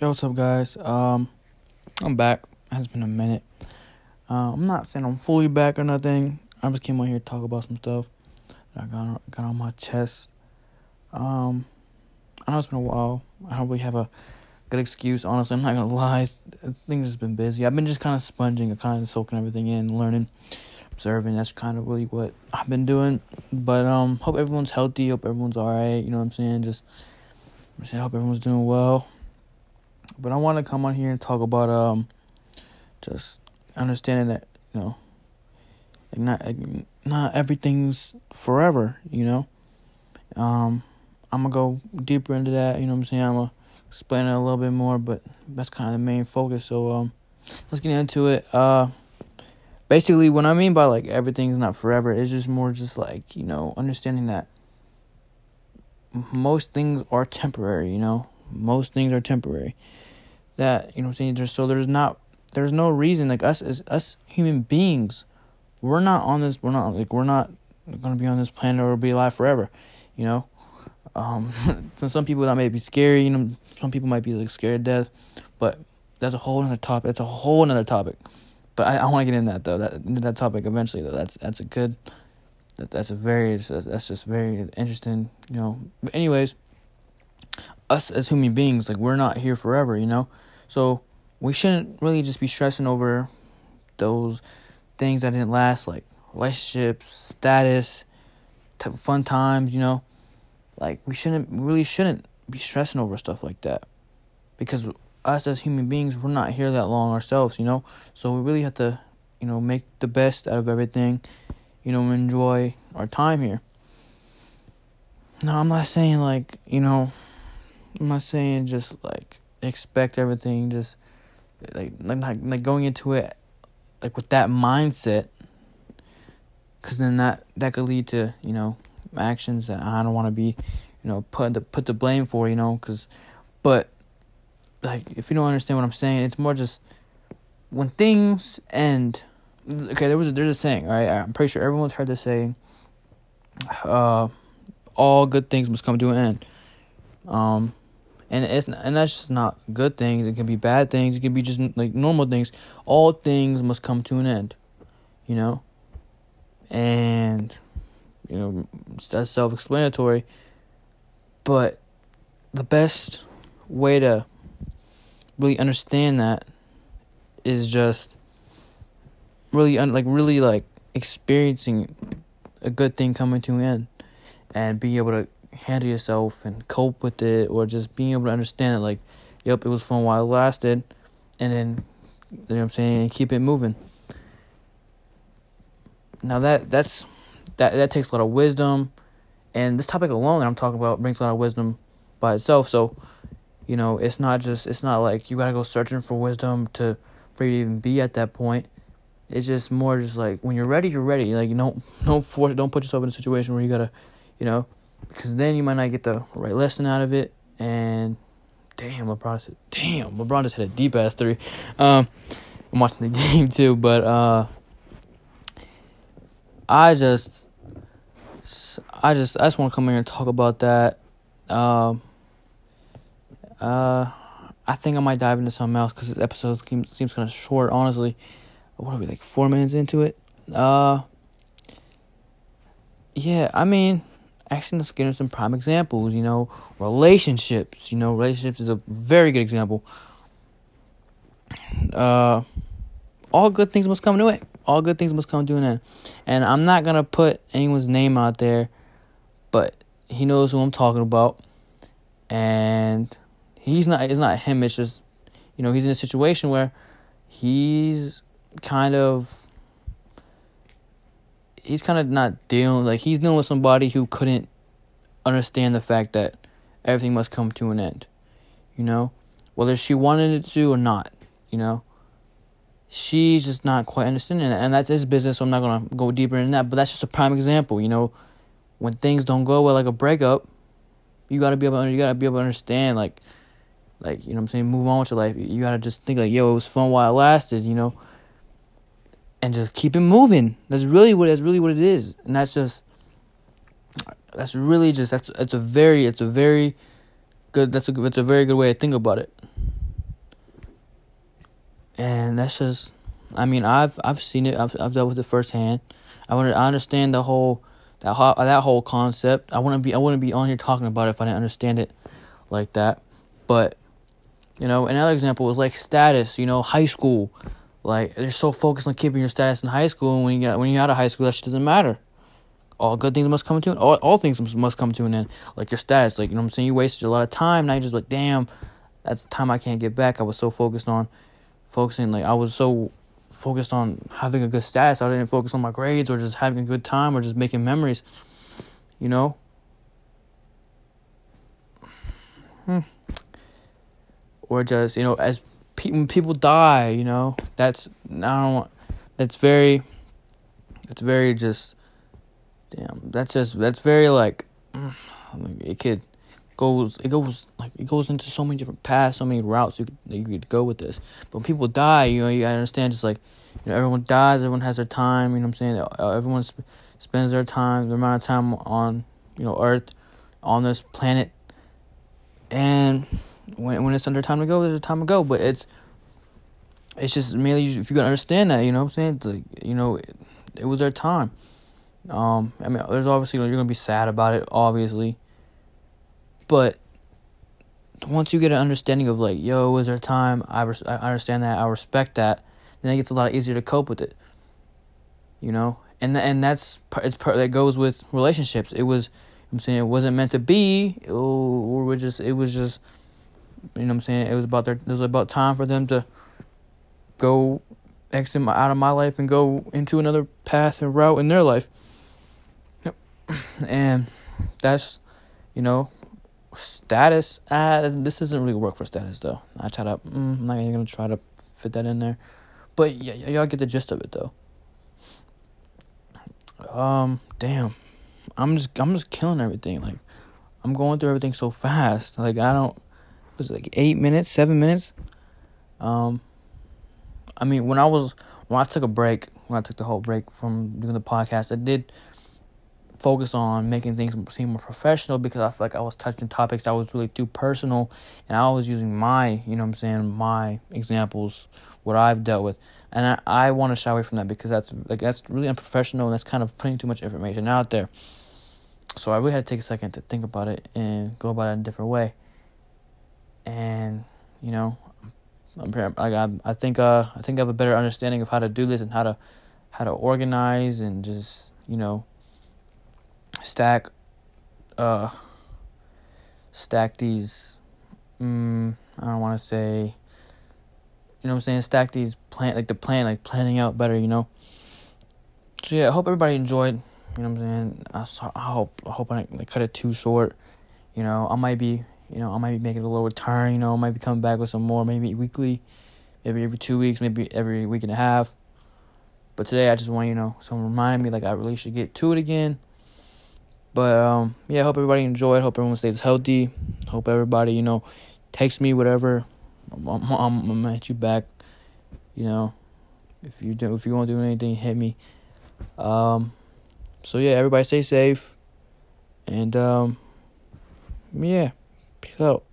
Yo, what's up, guys? Um, I'm back. It has been a minute. Uh, I'm not saying I'm fully back or nothing. I just came on here to talk about some stuff that I got got on my chest. Um, I know it's been a while. I don't really have a good excuse. Honestly, I'm not gonna lie. Things have been busy. I've been just kind of sponging, kind of soaking everything in, learning, observing. That's kind of really what I've been doing. But um, hope everyone's healthy. Hope everyone's all right. You know what I'm saying? Just, I hope everyone's doing well. But I want to come on here and talk about um, just understanding that you know, like not like not everything's forever. You know, um, I'm gonna go deeper into that. You know what I'm saying? I'm gonna explain it a little bit more, but that's kind of the main focus. So um, let's get into it. Uh, basically, what I mean by like everything's not forever is just more just like you know understanding that most things are temporary. You know, most things are temporary. That you know I'm saying? There's so there's not there's no reason like us as us human beings we're not on this we're not like we're not gonna be on this planet or be alive forever you know? Um so some people that may be scary you know some people might be like scared to death but that's a whole other topic that's a whole another topic. But i, I want to get in that though that into that topic eventually though. That's that's a good that that's a very that's just very interesting you know? But anyways us as human beings like we're not here forever you know so we shouldn't really just be stressing over those things that didn't last, like relationships, status, fun times, you know. Like we shouldn't really shouldn't be stressing over stuff like that. Because us as human beings, we're not here that long ourselves, you know? So we really have to, you know, make the best out of everything, you know, enjoy our time here. No, I'm not saying like, you know, I'm not saying just like expect everything just like like like going into it like with that mindset because then that that could lead to you know actions that I don't want to be you know put the put the blame for you know because but like if you don't understand what I'm saying it's more just when things end okay there was a, there's a saying right I'm pretty sure everyone's heard this saying uh all good things must come to an end. Um and it's and that's just not good things. It can be bad things. It can be just like normal things. All things must come to an end, you know. And you know that's self-explanatory. But the best way to really understand that is just really un- like really like experiencing a good thing coming to an end and be able to handle yourself and cope with it, or just being able to understand it. Like, yep, it was fun while it lasted, and then you know what I'm saying, keep it moving. Now that that's that that takes a lot of wisdom, and this topic alone that I'm talking about brings a lot of wisdom by itself. So, you know, it's not just it's not like you gotta go searching for wisdom to for you to even be at that point. It's just more just like when you're ready, you're ready. Like you don't don't force don't put yourself in a situation where you gotta, you know, because then you might not get the right lesson out of it. And damn, LeBron said, damn, LeBron just hit a deep ass three. Um, I'm watching the game too, but uh, I just, I just, I just want to come here and talk about that. Um, uh, I think I might dive into something else because this episode seems, seems kind of short. Honestly, what are we like four minutes into it? Uh, yeah, I mean, actually let's into some prime examples you know. Relationships you know relationships is a very good example. Uh all good things must come to it. All good things must come to an end. And i'm not gonna put anyone's name out there but he knows who i'm talking about. And he's not it's not him it's just you know he's in a situation where he's kind of he's kind of not dealing like he's dealing with somebody who couldn't understand the fact that everything must come to an end. You know, whether she wanted it to or not. You know, she's just not quite understanding that, and that's his business. So I'm not gonna go deeper in that. But that's just a prime example. You know, when things don't go well, like a breakup, you gotta be able to, you gotta be able to understand like like you know what I'm saying move on with your life you gotta just think like yo it was fun while it lasted you know and just keep it moving. That's really what that's really what it is, and that's just that's really just that's it's a very it's a very good that's a it's a very good way to think about it. and that's just I mean I've I've seen it I've I've dealt with it firsthand. I want I understand the whole that whole, that whole concept. I wouldn't be I wouldn't be on here talking about it if I didn't understand it like that. But you know, another example was like status. You know, high school. Like they're so focused on keeping your status in high school, and when you get when you're out of high school, that shit doesn't matter. All good things must come to an all all things must come to an end. Like your status, like you know what I'm saying. You wasted a lot of time. Now you're just like, damn, that's time I can't get back. I was so focused on focusing, like I was so focused on having a good status. I didn't focus on my grades or just having a good time or just making memories. You know. Hmm. Or just you know as pe- when people die, you know that's I don't want. That's very. It's very just. Damn, that's just that's very like. It could goes it goes like it goes into so many different paths, so many routes you could you could go with this. But when people die, you know, you gotta understand just like you know, everyone dies, everyone has their time, you know what I'm saying? Uh, everyone sp- spends their time, the amount of time on, you know, earth on this planet. And when when it's under time to go, there's a time to go, but it's it's just mainly if you can understand that, you know what I'm saying? Like, you know, it, it was their time. Um, I mean, there's obviously you're gonna be sad about it, obviously but once you get an understanding of like, yo, is there time? I res- I understand that. I respect that. Then it gets a lot easier to cope with it. You know, and th- and that's it's part that goes with relationships. It was, I'm saying, it wasn't meant to be, or we just it was just, you know, what I'm saying it was about their it was about time for them to go exit my, out of my life and go into another path and route in their life. Yep. And that's, you know, status. Uh, this doesn't really work for status though. I try to. Mm, I'm not even gonna try to fit that in there, but yeah, y- y'all get the gist of it though. Um, damn, I'm just I'm just killing everything. Like, I'm going through everything so fast. Like I don't. Was it like eight minutes, seven minutes? Um, I mean, when I was when I took a break, when I took the whole break from doing the podcast, I did focus on making things seem more professional because I feel like I was touching topics that was really too personal and I was using my, you know I'm saying, my examples, what I've dealt with. And I, I want to shy away from that because that's like that's really unprofessional and that's kind of putting too much information out there. So I really had to take a second to think about it and go about it in a different way. And, you know, I'm, I, I think uh I think I have a better understanding of how to do this and how to how to organize and just, you know, stack uh stack these mm, I don't want to say you know what I'm saying? Stack these plan like the plan like planning out better you know? So yeah I hope everybody enjoyed you know what I'm saying? I, I hope I hope I didn't like, cut it too short you know? I might be you know I might be making a little return you know I might be coming back with some more maybe weekly maybe every two weeks maybe every week and a half but today I just want you know someone reminded me like I really should get to it again but um, yeah, I hope everybody enjoyed. Hope everyone stays healthy. Hope everybody, you know, text me whatever. I'm, I'm, I'm gonna hit you back. You know, if you do, if you want to do anything, hit me. Um, so yeah, everybody stay safe. And um, yeah, out.